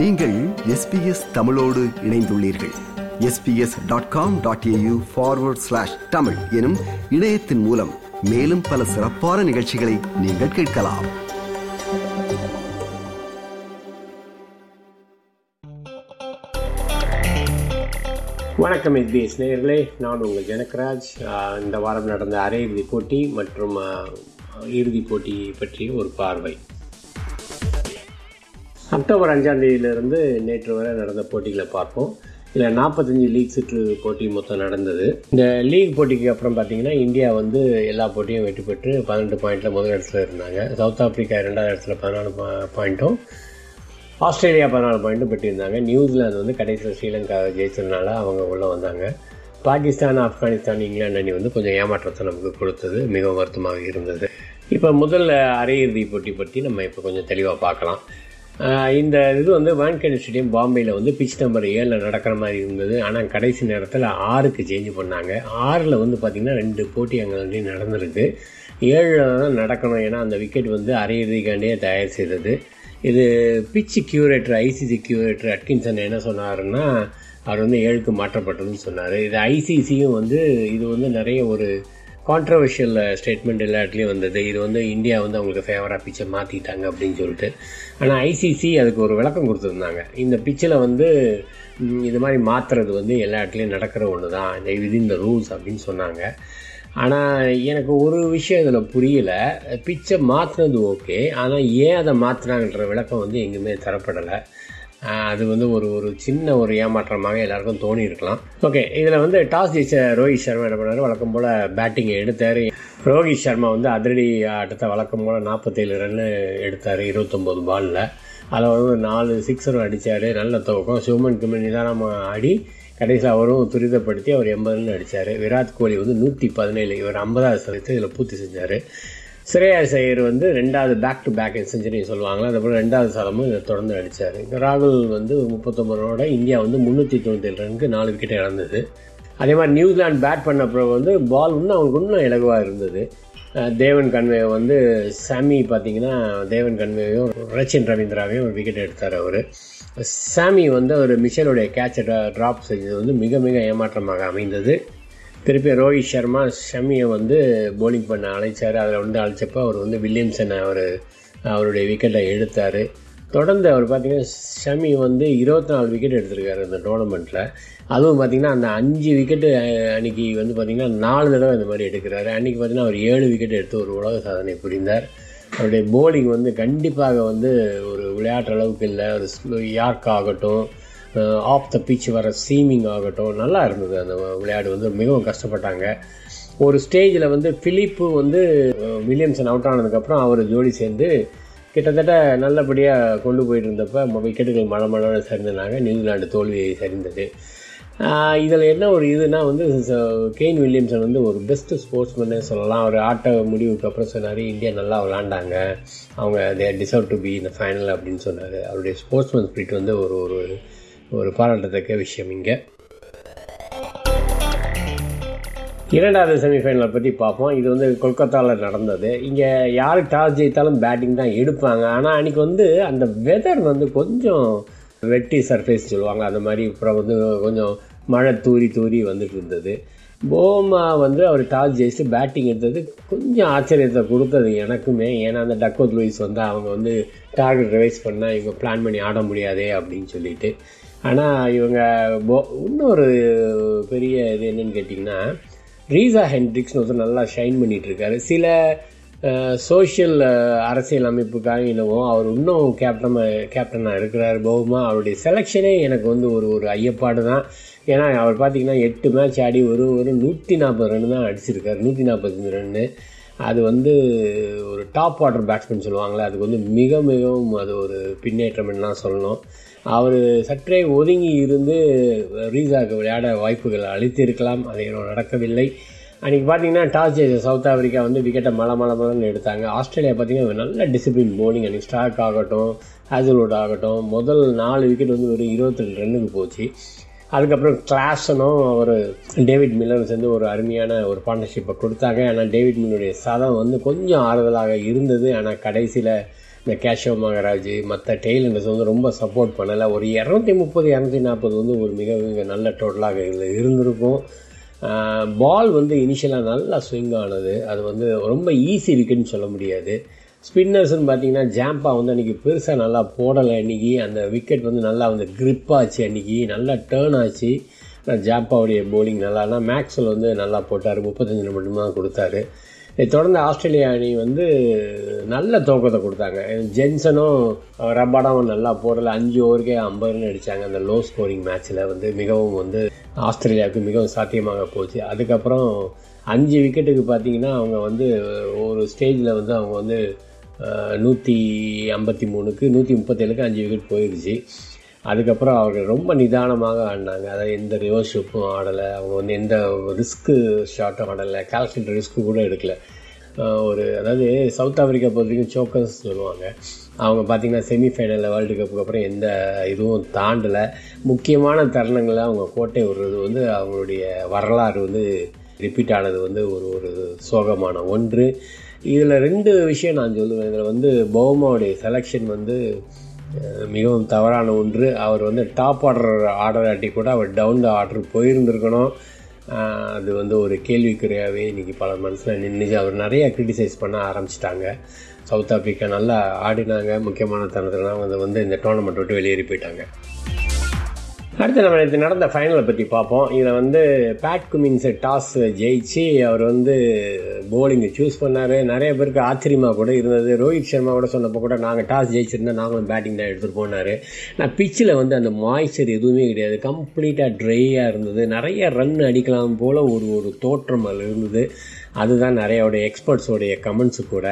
நீங்கள் எஸ்பிஎஸ் தமிழோடு இணைந்துள்ளீர்கள். SBS dot com dot AU forward slash Tamil எனும் இணையத்தின் மூலம் மேலும் பல சிறப்பான நிகழ்ச்சிகளை நீங்கள் கேட்கலாம். வணக்கம் எஸ்பிஎஸ் நேயர்களே நான் உங்கள் ஜனகராஜ். இந்த வாரம் நடந்த அரையிறுதி போட்டி மற்றும் இறுதிப் போட்டி பற்றிய ஒரு பார்வை. அக்டோபர் அஞ்சாம் தேதியிலிருந்து நேற்று வரை நடந்த போட்டிகளை பார்ப்போம். இதில் நாற்பத்தஞ்சு லீக் சுற்று போட்டி மொத்தம் நடந்தது. இந்த லீக் போட்டிக்கு அப்புறம் பார்த்தீங்கன்னா இந்தியா வந்து எல்லா போட்டியும் வெற்றி பெற்று பன்னெண்டு பாயிண்டில் முதல் இடத்துல இருந்தாங்க. சவுத் ஆப்பிரிக்கா ரெண்டாவது இடத்துல பதினாலு பாயிண்ட்டும் ஆஸ்திரேலியா பதினாலு பாயிண்ட்டும் பெற்றிருந்தாங்க. நியூசிலாந்து வந்து கடைசியில் ஸ்ரீலங்கா ஜெயிச்சதுனால அவங்க உள்ளே வந்தாங்க. பாகிஸ்தான் ஆப்கானிஸ்தான் இங்கிலாந்து அணி வந்து கொஞ்சம் ஏமாற்றத்தை நமக்கு கொடுத்தது. மிகவும் வருத்தமாக இருந்தது. இப்போ முதல்ல அரையிறுதி போட்டி பற்றி நம்ம இப்போ கொஞ்சம் தெளிவாக பார்க்கலாம். இந்த இது வந்து வான்கேடு ஸ்டேடியம் பாம்பேயில் வந்து பிச் நம்பர் ஏழில் நடக்கிற மாதிரி இருந்தது. ஆனால் கடைசி நேரத்தில் ஆறுக்கு சேஞ்ச் பண்ணாங்க. ஆறில் வந்து பார்த்திங்கன்னா ரெண்டு போட்டி அங்கே வந்து நடந்திருக்கு. ஏழில் தான் நடக்கணும். ஏன்னா அந்த விக்கெட் வந்து அரையிறுதிக்காண்டியே தயார் செய்தது. இது pitch curator ICC curator Atkinson என்ன சொன்னாருன்னா அவர் வந்து ஏழுக்கு மாற்றப்பட்டதுன்னு சொன்னார். இது ஐசிசியும் வந்து இது வந்து நிறைய ஒரு கான்ட்ரவர்ஷியல் ஸ்டேட்மெண்ட் எல்லா இடத்துலையும் வந்தது. இது வந்து இந்தியா வந்து அவங்களுக்கு ஃபேவராக பிச்சை மாற்றிட்டாங்க அப்படின்னு சொல்லிட்டு. ஆனால் ஐசிசி அதுக்கு ஒரு விளக்கம் கொடுத்துருந்தாங்க. இந்த பிச்சில் வந்து இது மாதிரி மாற்றுறது வந்து எல்லா இடத்துலையும் நடக்கிற ஒன்று தான் இந்த விதின் த ரூல்ஸ் அப்படின்னு சொன்னாங்க. ஆனால் எனக்கு ஒரு விஷயம் இதில் புரியல. பிச்சை மாற்றினது ஓகே ஆனால் ஏன் அதை மாற்றினாங்கன்ற விளக்கம் வந்து எங்கேயுமே தரப்படலை. அது வந்து ஒரு ஒரு சின்ன ஒரு ஏமாற்றமாக எல்லாருக்கும் தோணி இருக்கலாம் ஓகே இதில் வந்து டாஸ் ஜெயிச்ச ரோஹித் சர்மா என்ன பண்ணார்? வழக்கம் போல் பேட்டிங்கை எடுத்தார். ரோஹித் சர்மா வந்து அதிரடி ஆட்டத்தை வழக்கம் போல் நாற்பத்தேழு ரன்னு எடுத்தார் இருபத்தொம்போது பாலில் அதில் வந்து நாலு சிக்ஸரும் அடித்தார் நல்ல துவக்கம். சிவமன் கிமன் நிதானமாக ஆடி கடைசியில் அவரும் துரிதப்படுத்தி அவர் எண்பது ரன் அடித்தார் விராட் கோலி வந்து நூற்றி பதினேழு இவர் ஐம்பதாவது சதவீதத்தை இதில் பூர்த்தி செஞ்சார். ஸ்ரேயாஸ் ஐயர் வந்து ரெண்டாவது பேக் டு பேக் செஞ்சுரி சொல்லுவாங்களா அதுபோல் ரெண்டாவது சதமும் இதை தொடர்ந்து அடித்தார் ராகுல் வந்து முப்பத்தொம்பது ரனோட இந்தியா வந்து முந்நூற்றி தொண்ணூற்றி ரனுக்கு நாலு விக்கெட் இழந்தது. அதே மாதிரி நியூசிலாந்து பேட் பண்ண அப்புறம் வந்து பால் இன்னும் அவங்களுக்கு இன்னும் இலகுவாக இருந்தது. தேவன் கன்வே வந்து சாமி பார்த்தீங்கன்னா தேவன் கன்வேயும் ரச்சின் ரவீந்திராவையும் ஒரு விக்கெட் எடுத்தார் அவர். சாமி வந்து அவர் மிஷலுடைய கேட்சை ட்ராப் செஞ்சது வந்து மிக மிக ஏமாற்றமாக அமைந்தது. திருப்பி ரோஹித் சர்மா ஷமியை வந்து போலிங் பண்ண அழைச்சார். அதில் வந்து அழைச்சப்போ அவர் வந்து வில்லியம்சனை அவர் அவருடைய விக்கெட்டை எடுத்தார். தொடர்ந்து அவர் பார்த்திங்கன்னா ஷமி வந்து இருபத்தி நாலு விக்கெட் எடுத்திருக்காரு இந்த டோர்னமெண்ட்டில் அதுவும் பார்த்திங்கன்னா அந்த அஞ்சு விக்கெட்டு அன்னைக்கு வந்து பார்த்திங்கன்னா நாலு தடவை இந்த மாதிரி எடுக்கிறாரு. அன்றைக்கி பார்த்தீங்கன்னா அவர் ஏழு விக்கெட் எடுத்து ஒரு உலக சாதனை புரிந்தார். அவருடைய போலிங் வந்து கண்டிப்பாக வந்து ஒரு விளையாட்டு அளவுக்கு இல்லை. ஒரு யார்க் ஆகட்டும் ஆஃப் த பிச் வர சீமிங் ஆகட்டும் நல்லா இருந்தது. அந்த விளையாடு வந்து மிகவும் கஷ்டப்பட்டாங்க. ஒரு ஸ்டேஜில் வந்து பிலிப்பு வந்து வில்லியம்சன் அவுட் ஆனதுக்கப்புறம் அவர் ஜோடி சேர்ந்து கிட்டத்தட்ட நல்லபடியாக கொண்டு போயிட்டு இருந்தப்ப விக்கெட்டுகள் மழை மழை சரிந்தனாங்க. நியூசிலாண்டு தோல்வியை சரிந்தது. இதில் என்ன ஒரு இதுனா வந்து ச- கெயின் வில்லியம்சன் வந்து ஒரு பெஸ்ட்டு ஸ்போர்ட்ஸ்மேனே சொல்லலாம். அவர் ஆட்ட முடிவுக்கு அப்புறம் சொன்னார் இந்தியா நல்லா விளாண்டாங்க. அவங்க தே டிசர்வ் டு பி இந்த ஃபைனல் அப்படின்னு சொன்னார். அவருடைய ஸ்போர்ட்ஸ்மேன் ஸ்பிரிட் வந்து ஒரு ஒரு ஒரு பாராட்டத்தக்க விஷயம் இங்கே. இரண்டாவது செமிஃபைனலை பற்றி பார்ப்போம். இது வந்து கொல்கத்தாவில் நடந்தது. இங்கே யார் டாஸ் ஜெயித்தாலும் பேட்டிங் தான் எடுப்பாங்க. ஆனால் அன்றைக்கி வந்து அந்த வெதர் வந்து கொஞ்சம் வெட்டி சர்ஃபேஸ் சொல்லுவாங்க. அந்த மாதிரி அப்புறம் வந்து கொஞ்சம் மழை தூரி தூரி வந்துட்டு இருந்தது. போமா வந்து அவர் டாஸ் ஜெயிச்சு பேட்டிங் எடுத்தது கொஞ்சம் ஆச்சரியத்தை கொடுத்தது எனக்குமே. ஏன்னா அந்த டக்கோத் லூயிஸ் வந்து அவங்க வந்து டார்கெட் ரிவைஸ் பண்ணால் இவங்க பிளான் பண்ணி ஆட முடியாதே அப்படின்னு சொல்லிட்டு. ஆனால் இவங்க போ இன்னொரு பெரிய இது என்னன்னு கேட்டிங்கன்னா ரீசா ஹென்ட்ரிக்ஸ்னு ஒருத்தர் நல்லா ஷைன் பண்ணிகிட்ருக்காரு சில சோஷியல் அரசியல் அமைப்புக்காக என்னவோ அவர் இன்னும் கேப்டன் கேப்டனாக இருக்கிறார் பௌமா அவருடைய செலெக்ஷனே எனக்கு வந்து ஒரு ஒரு ஐயப்பாடு தான். ஏன்னா அவர் பார்த்தீங்கன்னா எட்டு மேட்ச் ஆடி ஒரு ஒரு நூற்றி நாற்பது ரன் தான் அடிச்சிருக்காரு. நூற்றி நாற்பத்தஞ்சு ரன்னு அது வந்து ஒரு டாப் ஆர்டர் பேட்ஸ்மேன் சொல்லுவாங்களே அதுக்கு வந்து மிக மிகவும் அது ஒரு பின்னேற்றம்னா தான் சொல்லணும். அவர் சற்றே ஒதுங்கி இருந்து ரீசாக்கு விளையாட வாய்ப்புகள் அளித்திருக்கலாம் அது இன்னும் நடக்கவில்லை. அன்றைக்கி பார்த்தீங்கன்னா டாஸ் ஜெயிச்ச சவுத் ஆப்பிரிக்கா வந்து விக்கெட்டை மலை மலை மலன்னு எடுத்தாங்க. ஆஸ்திரேலியா பார்த்தீங்கன்னா நல்ல டிசிப்ளின் போலிங் அன்றைக்கி ஸ்டார்க் ஆகட்டும் ஹேசல்வுட் ஆகட்டும் முதல் நாலு விக்கெட் வந்து ஒரு இருபத்தி ரெண்டு ரன்னுக்கு போச்சு. அதுக்கப்புறம் கிளாஸனும் அவர் டேவிட் மில்லரும் சேர்ந்து ஒரு அருமையான ஒரு பார்ட்னர்ஷிப்பை கொடுத்தாங்க. ஆனால் டேவிட் மில்லருடைய சதம் வந்து கொஞ்சம் ஆறுதலாக இருந்தது. ஆனால் கடைசியில் இந்த கேஷவ் மகராஜ் மற்ற டெய்லர்ஸ் வந்து ரொம்ப சப்போர்ட் பண்ணலை. ஒரு இரநூத்தி முப்பது இரநூத்தி நாற்பது வந்து ஒரு மிக மிக நல்ல டோட்டலாக இதில் இருந்திருக்கும். பால் வந்து இனிஷியலாக நல்லா ஸ்விங் ஆனது. அது வந்து ரொம்ப ஈஸி விக்கெட்னு சொல்ல முடியாது. ஸ்பின்னர்ஸ்னு பார்த்தீங்கன்னா ஜாம்பா வந்து அன்றைக்கி பெருசாக நல்லா போடலை அன்றைக்கி அந்த விக்கெட் வந்து நல்லா வந்து grip ஆச்சு அன்றைக்கி நல்லா டேர்ன் ஆச்சு. ஜாப்பாவுடைய போலிங் நல்லா ஆனால் மேக்ஸ்வெல் வந்து நல்லா போட்டார். முப்பத்தஞ்சு மட்டும்தான் கொடுத்தாரு. இதை தொடர்ந்து ஆஸ்திரேலியா அணி வந்து நல்ல துவக்கத்தை கொடுத்தாங்க. ஜென்சனும் ரப்பாடாவும் நல்லா போடல. அஞ்சு ஓவருக்கே ஐம்பது ரன் அடித்தாங்க அந்த லோ ஸ்கோரிங் மேட்ச்சில் வந்து மிகவும் வந்து ஆஸ்திரேலியாவுக்கு மிகவும் சாத்தியமாக போச்சு. அதுக்கப்புறம் அஞ்சு விக்கெட்டுக்கு பார்த்தீங்கன்னா அவங்க வந்து ஒரு ஸ்டேஜில் வந்து அவங்க வந்து நூற்றி ஐம்பத்தி மூணுக்கு நூற்றி முப்பத்தேழுக்கு அஞ்சு விக்கெட் போயிடுச்சு அதுக்கப்புறம் அவர்கள் ரொம்ப நிதானமாக ஆடினாங்க. அதாவது எந்த ரிவர்ஷிப்பும் ஆடலை. அவங்க வந்து எந்த ரிஸ்க்கு ஷாட்டும் ஆடலை. கால்குலேட்டர் ரிஸ்க்கு கூட எடுக்கல. ஒரு அதாவது சவுத் ஆஃப்ரிக்கா பொறுத்த வரைக்கும் சோக்கர்ஸ் சொல்லுவாங்க. அவங்க பார்த்திங்கன்னா செமிஃபைனலில் வேர்ல்டு கப்புக்கு அப்புறம் எந்த இதுவும் தாண்டலை. முக்கியமான தருணங்களை அவங்க கோட்டை விடுறது வந்து அவங்களுடைய வரலாறு வந்து ரிப்பீட் ஆனது வந்து ஒரு ஒரு சோகமான ஒன்று. இதில் ரெண்டு விஷயம் நான் சொல்லுவேன். இதில் வந்து பௌமாவுடைய செலெக்ஷன் வந்து மிகவும் தவறான ஒன்று. அவர் வந்து டாப் ஆர்டர் ஆர்டர் ஆட்டி கூட அவர் டவுன் த ஆர்டர் போயிருந்திருக்கணும். அது வந்து ஒரு கேள்விக்குறையாகவே இன்றைக்கி பல மனசில் நின்றுச்சு அவர் நிறையா க்ரிட்டிசைஸ் பண்ண ஆரம்பிச்சிட்டாங்க. சவுத் ஆப்பிரிக்கா நல்லா ஆடினாங்க. முக்கியமான தருணத்தில் அவங்க வந்து இந்த டோர்னமெண்ட் விட்டு வெளியேறி போயிட்டாங்க. அடுத்து நம்ம நேற்று நடந்த ஃபைனலை பற்றி பார்ப்போம். இதில் வந்து பேட் குமின்ஸ் டாஸ் ஜெயிச்சு அவர் வந்து போலிங்கை சூஸ் பண்ணார். நிறைய பேருக்கு ஆச்சரியமாக கூட இருந்தது. ரோஹித் சர்மா கூட சொன்னப்போ கூட நாங்கள் டாஸ் ஜெயிச்சிருந்தா நாங்களும் பேட்டிங் தான் எடுத்துகிட்டு போனார். நான் பிச்சில் வந்து அந்த மாய்ச்சர் எதுவுமே கிடையாது. கம்ப்ளீட்டாக ட்ரையாக இருந்தது. நிறைய ரன் அடிக்கலாம் போல் ஒரு ஒரு தோற்றம் அதில் இருந்தது. அதுதான் நிறையோடைய எக்ஸ்பர்ட்ஸோடைய கமெண்ட்ஸு கூட.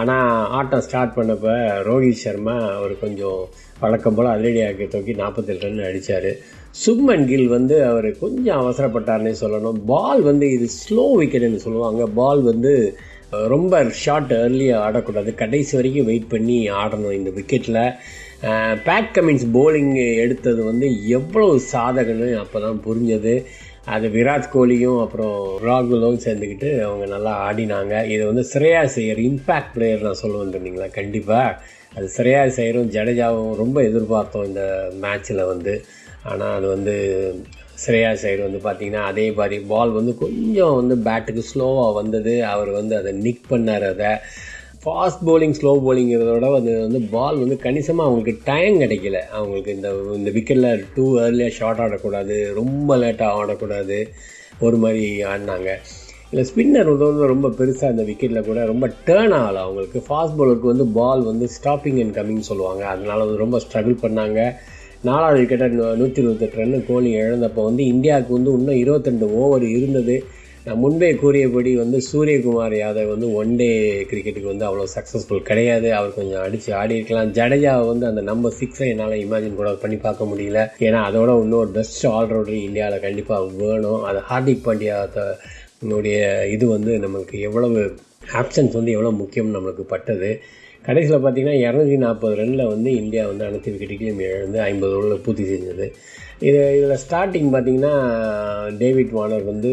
ஆனால் ஆட்டம் ஸ்டார்ட் பண்ணப்போ ரோஹித் சர்மா அவர் கொஞ்சம் வழக்கம் போல் அதிரடியாக தூக்கி நாற்பத்தெட்டு ரன் அடித்தார் சுப்மன் கில் வந்து அவர் கொஞ்சம் அவசரப்பட்டார்னே சொல்லணும். பால் வந்து இது ஸ்லோ விக்கெட்னு சொல்லுவாங்க. பால் வந்து ரொம்ப ஷார்ட் ஏர்லியாக ஆடக்கூடாது. கடைசி வரைக்கும் வெயிட் பண்ணி ஆடணும் இந்த விக்கெட்டில் பேட் கமின்ஸ் போலிங் எடுத்தது வந்து எவ்வளோ சாதகன்னு அப்போ தான் புரிஞ்சது. அது விராட் கோலியும் அப்புறம் ராகுலும் சேர்ந்துக்கிட்டு அவங்க நல்லா ஆடினாங்க. இது வந்து ஸ்ரேயா செய்யர் இம்பேக்ட் பிளேயர் நான் சொல்லுவேன் சொன்னீங்களா கண்டிப்பாக அது ஸ்ரேயா செய்யரும் ஜடேஜாவும் ரொம்ப எதிர்பார்த்தோம் இந்த மேட்ச்சில் வந்து. ஆனால் அது வந்து ஸ்ரேயா சைடு வந்து பார்த்தீங்கன்னா அதே மாதிரி பால் வந்து கொஞ்சம் வந்து பேட்டுக்கு ஸ்லோவாக வந்தது. அவர் வந்து அதை நிக் பண்ணார் அதை. ஃபாஸ்ட் போலிங் ஸ்லோ போலிங்கிறதோட வந்து வந்து பால் வந்து கணிசமாக அவங்களுக்கு டைம் கிடைக்கல. அவங்களுக்கு இந்த இந்த விக்கெட்டில் டூ ஏர்லியாக ஷார்ட் ஆடக்கூடாது ரொம்ப லேட்டாக ஆடக்கூடாது ஒரு மாதிரி ஆடினாங்க. இல்லை ஸ்பின்னர் வந்து ரொம்ப பெருசாக இந்த விக்கெட்டில் கூட ரொம்ப டேர்ன் ஆகலை அவங்களுக்கு. ஃபாஸ்ட் பவுலருக்கு வந்து பால் வந்து ஸ்டாப்பிங் அண்ட் கம்மிங் சொல்லுவாங்க. அதனால வந்து ரொம்ப ஸ்ட்ரகிள் பண்ணாங்க. நாலாவது விக்கெட்டை நூற்றி இருபத்தெட்டு ரன்னு கோலி இழந்தப்போ வந்து இந்தியாவுக்கு வந்து இன்னும் இருபத்தெண்டு ஓவர் இருந்தது. நான் முன்பே கூறியபடி வந்து சூரியகுமார் யாதவ் வந்து ஒன் டே கிரிக்கெட்டுக்கு வந்து அவ்வளோ சக்ஸஸ்ஃபுல் கிடையாது. அவர் கொஞ்சம் அடித்து ஆடி இருக்கலாம். ஜடேஜாவை வந்து அந்த நம்பர் சிக்ஸை என்னால் இமேஜின் கூட பண்ணி பார்க்க முடியல. ஏன்னா அதோட இன்னொரு பெஸ்ட் ஆல்ரவுண்டர் இந்தியாவில் கண்டிப்பாக வேணும். அது ஹார்திக் பாண்டியாவுடைய உன்னுடைய இது வந்து நம்மளுக்கு எவ்வளவு ஆப்ஷன்ஸ் வந்து எவ்வளோ முக்கியம் நம்மளுக்கு பட்டது. கடைசியில் பார்த்தீங்கன்னா இரநூத்தி நாற்பது ரனில் வந்து இந்தியா வந்து அனைத்து விக்கெட்டுகளையும் இழந்து ஐம்பது ஓவரில் பூர்த்தி செஞ்சது. இது இதில் ஸ்டார்டிங் பார்த்தீங்கன்னா டேவிட் வானர் வந்து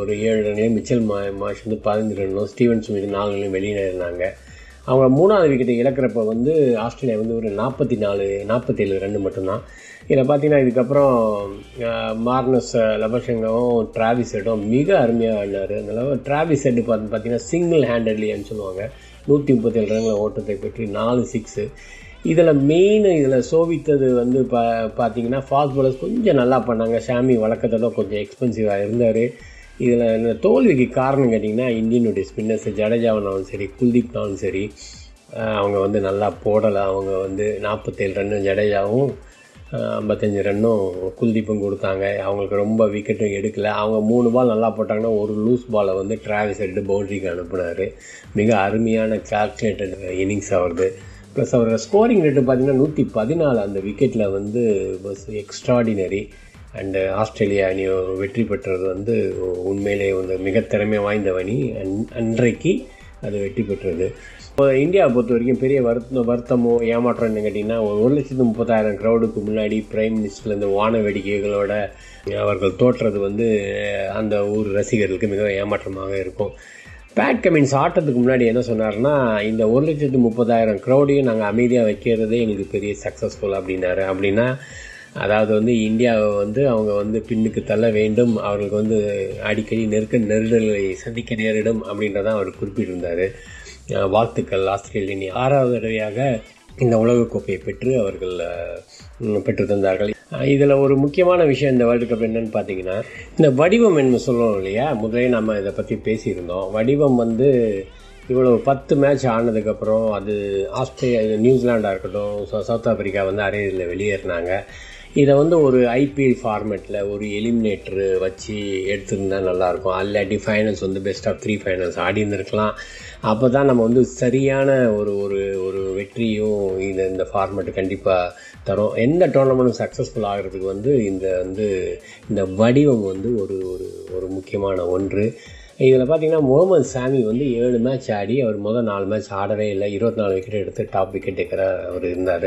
ஒரு ஏழு ரன்லையும் மிச்சல் மா மாஷ் வந்து பதினஞ்சு ரன்னும் ஸ்டீவன் ஸ்மித் நாலு ரன்லையும் வெளியே அவங்க மூணாவது விக்கெட்டை இழக்கிறப்ப வந்து ஆஸ்திரேலியா வந்து ஒரு நாற்பத்தி நாலு நாற்பத்தேழு ரன் மட்டும்தான். இதில் பார்த்தீங்கன்னா இதுக்கப்புறம் மார்னஸ் லபசங்கவும் டிராவிஸ் ஹெட்டும் மிக அருமையாக ஆடினார் அதனால டிராவிஸ் ஹெட் பார்த்து பார்த்தீங்கன்னா சிங்கிள் ஹேண்டட்லியான்னு சொல்லுவாங்க. நூற்றி முப்பத்தேழு ரன்கள் ஓட்டத்தை பெற்று நாலு சிக்ஸு இதில் மெயின் இதில் சோவித்தது வந்து பா பார்த்தீங்கன்னா ஃபாஸ்ட் பாலர்ஸ் கொஞ்சம் நல்லா பண்ணாங்க. ஷாமி வழக்கத்தோட கொஞ்சம் எக்ஸ்பென்சிவாக இருந்தார். இதில் இந்த தோல்விக்கு காரணம் கேட்டிங்கன்னா இந்தியனுடைய ஸ்பின்னர்ஸ் ஜடேஜாவனாலும் சரி குல்தீப்னாலும் சரி அவங்க வந்து நல்லா போடலை. அவங்க வந்து நாற்பத்தேழு ரன்னு ஜடேஜாவும் ஐம்பத்தஞ்சு ரன்னும் குல்தீப்பும் கொடுத்தாங்க. அவங்களுக்கு ரொம்ப விக்கெட்டும் எடுக்கலை. அவங்க மூணு பால் நல்லா போட்டாங்கன்னா ஒரு லூஸ் பாலை வந்து டிராவிஸ் எடுத்து பவுண்டரிக்கு அனுப்புனார். மிக அருமையான கால்குலேட்டட் இன்னிங்ஸ் அவரது ப்ளஸ் அவரோட ஸ்கோரிங் ரேட்டு பார்த்தீங்கன்னா நூற்றி பதினாலு அந்த விக்கெட்டில் வந்து பஸ் எக்ஸ்ட்ராடினரி அண்டு ஆஸ்திரேலியா அணி வெற்றி பெற்றது வந்து உண்மையிலே வந்து மிக திறமை வாய்ந்த அணி. அன்- அன்றைக்கு அது வெற்றி பெற்றது. இப்போ இந்தியாவை பொறுத்த வரைக்கும் பெரிய வருத்தம் வருத்தமோ ஏமாற்றம் என்ன கேட்டிங்கன்னா ஒரு லட்சத்து முப்பதாயிரம் க்ரௌடுக்கு முன்னாடி பிரைம் மினிஸ்டர்லேருந்து வான வேடிக்கைகளோட அவர்கள் தோற்றது வந்து அந்த ஊர் ரசிகர்களுக்கு மிகவும் ஏமாற்றமாக இருக்கும். பேட் கமின்ஸ் ஆட்டத்துக்கு முன்னாடி என்ன சொன்னார்னா இந்த ஒரு லட்சத்து முப்பதாயிரம் க்ரௌடையும் நாங்கள் அமைதியாக வைக்கிறதே எங்களுக்கு பெரிய சக்ஸஸ்ஃபுல் அப்படின்னாரு. அப்படின்னா அதாவது வந்து இந்தியாவை வந்து அவங்க வந்து பின்னுக்கு தள்ள வேண்டும் அவர்களுக்கு வந்து அடிக்கடி நெருக்க நெருடலை சந்திக்க நேரிடும் அப்படின்றதான் அவர் குறிப்பிட்டிருந்தார். வாழ்த்துக்கள் ஆஸ்திரேலியன் ஆறாவது தடவையாக இந்த உலகக்கோப்பையை பெற்று அவர்கள் பெற்று தந்தார்கள். இதில் ஒரு முக்கியமான விஷயம் இந்த வேர்ல்டு கப் என்னன்னு பார்த்தீங்கன்னா இந்த வடிவம் என்ன சொல்லுவோம் இல்லையா? முதலே நம்ம இதை பற்றி பேசியிருந்தோம். வடிவம் வந்து இவ்வளோ பத்து மேட்ச் ஆனதுக்கப்புறம் அது ஆஸ்திரேலியா நியூசிலாண்டாக இருக்கட்டும் ச- சவுத் ஆப்பிரிக்கா வந்து அரையில் வெளியேறினாங்க. இதை வந்து ஒரு ஐபிஎல் ஃபார்மேட்டில் ஒரு எலிமினேட்டரு வச்சு எடுத்திருந்தால் நல்லாயிருக்கும் அல்லாட்டி ஃபைனல்ஸ் வந்து பெஸ்ட் ஆஃப் த்ரீ ஃபைனல்ஸ் ஆடி இருந்திருக்கலாம் அப்போ தான் நம்ம வந்து சரியான ஒரு ஒரு ஒரு வெற்றியும் இந்த இந்த ஃபார்மேட் கண்டிப்பாக தரும். எந்த டோர்னமெண்ட்டும் சக்ஸஸ்ஃபுல் ஆகிறதுக்கு வந்து இந்த வந்து இந்த வடிவம் வந்து ஒரு ஒரு ஒரு முக்கியமான ஒன்று. இதில் பார்த்தீங்கன்னா முகமது சாமி வந்து ஏழு மேட்ச் ஆடி அவர் முதல் நாலு மேட்ச் ஆடவே இல்லை. இருபத்தி நாலு விக்கெட் எடுத்து டாப் விக்கெட் எடுக்கிற அவர் இருந்தார்.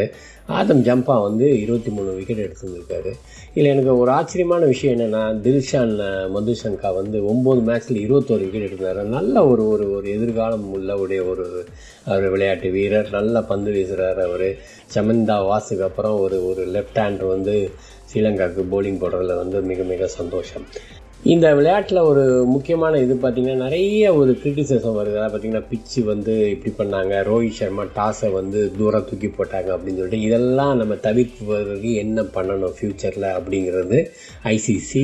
ஆதம் ஜம்பா வந்து இருபத்தி மூணு விக்கெட் எடுத்துருந்துருக்காரு. இதில் எனக்கு ஒரு ஆச்சரியமான விஷயம் என்னென்னா தில்ஷான் அஹ், மதுசங்கா வந்து ஒம்பது மேட்ச்சில் இருபத்தோரு விக்கெட் எடுத்தார் நல்ல ஒரு ஒரு ஒரு எதிர்காலம் உள்ள உடைய ஒரு அவர் விளையாட்டு வீரர். நல்ல பந்து வீசுகிறார் அவர். சமந்தா வாஸுக்கு அப்புறம் ஒரு ஒரு லெஃப்ட் ஹேண்டர் வந்து ஸ்ரீலங்காவுக்கு போலிங் போடுறதுல வந்து மிக மிக சந்தோஷம். இந்த விளையாட்டில் ஒரு முக்கியமான இது பார்த்தீங்கன்னா நிறைய ஒரு கிரிட்டிசிசம் வருது. அதாவது பார்த்தீங்கன்னா பிச்சு வந்து இப்படி பண்ணாங்க ரோஹித் சர்மா டாஸை வந்து தூரம் தூக்கி போட்டாங்க அப்படின்னு சொல்லிட்டு இதெல்லாம் நம்ம தவிர்ப்பதற்கு என்ன பண்ணணும் ஃப்யூச்சரில் அப்படிங்கிறது ஐசிசி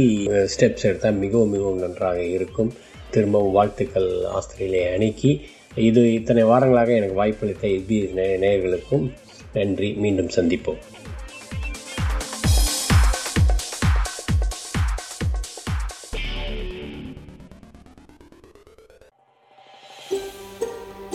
ஸ்டெப்ஸ் எடுத்தால் மிகவும் மிகவும் நன்றாக இருக்கும். திரும்பவும் வாழ்த்துக்கள் ஆஸ்திரேலிய அணிக்கு. இது இத்தனை வாரங்களாக எனக்கு வாய்ப்பளித்த எஸ்பி நேயர்களுக்கும் நன்றி. மீண்டும் சந்திப்போம்.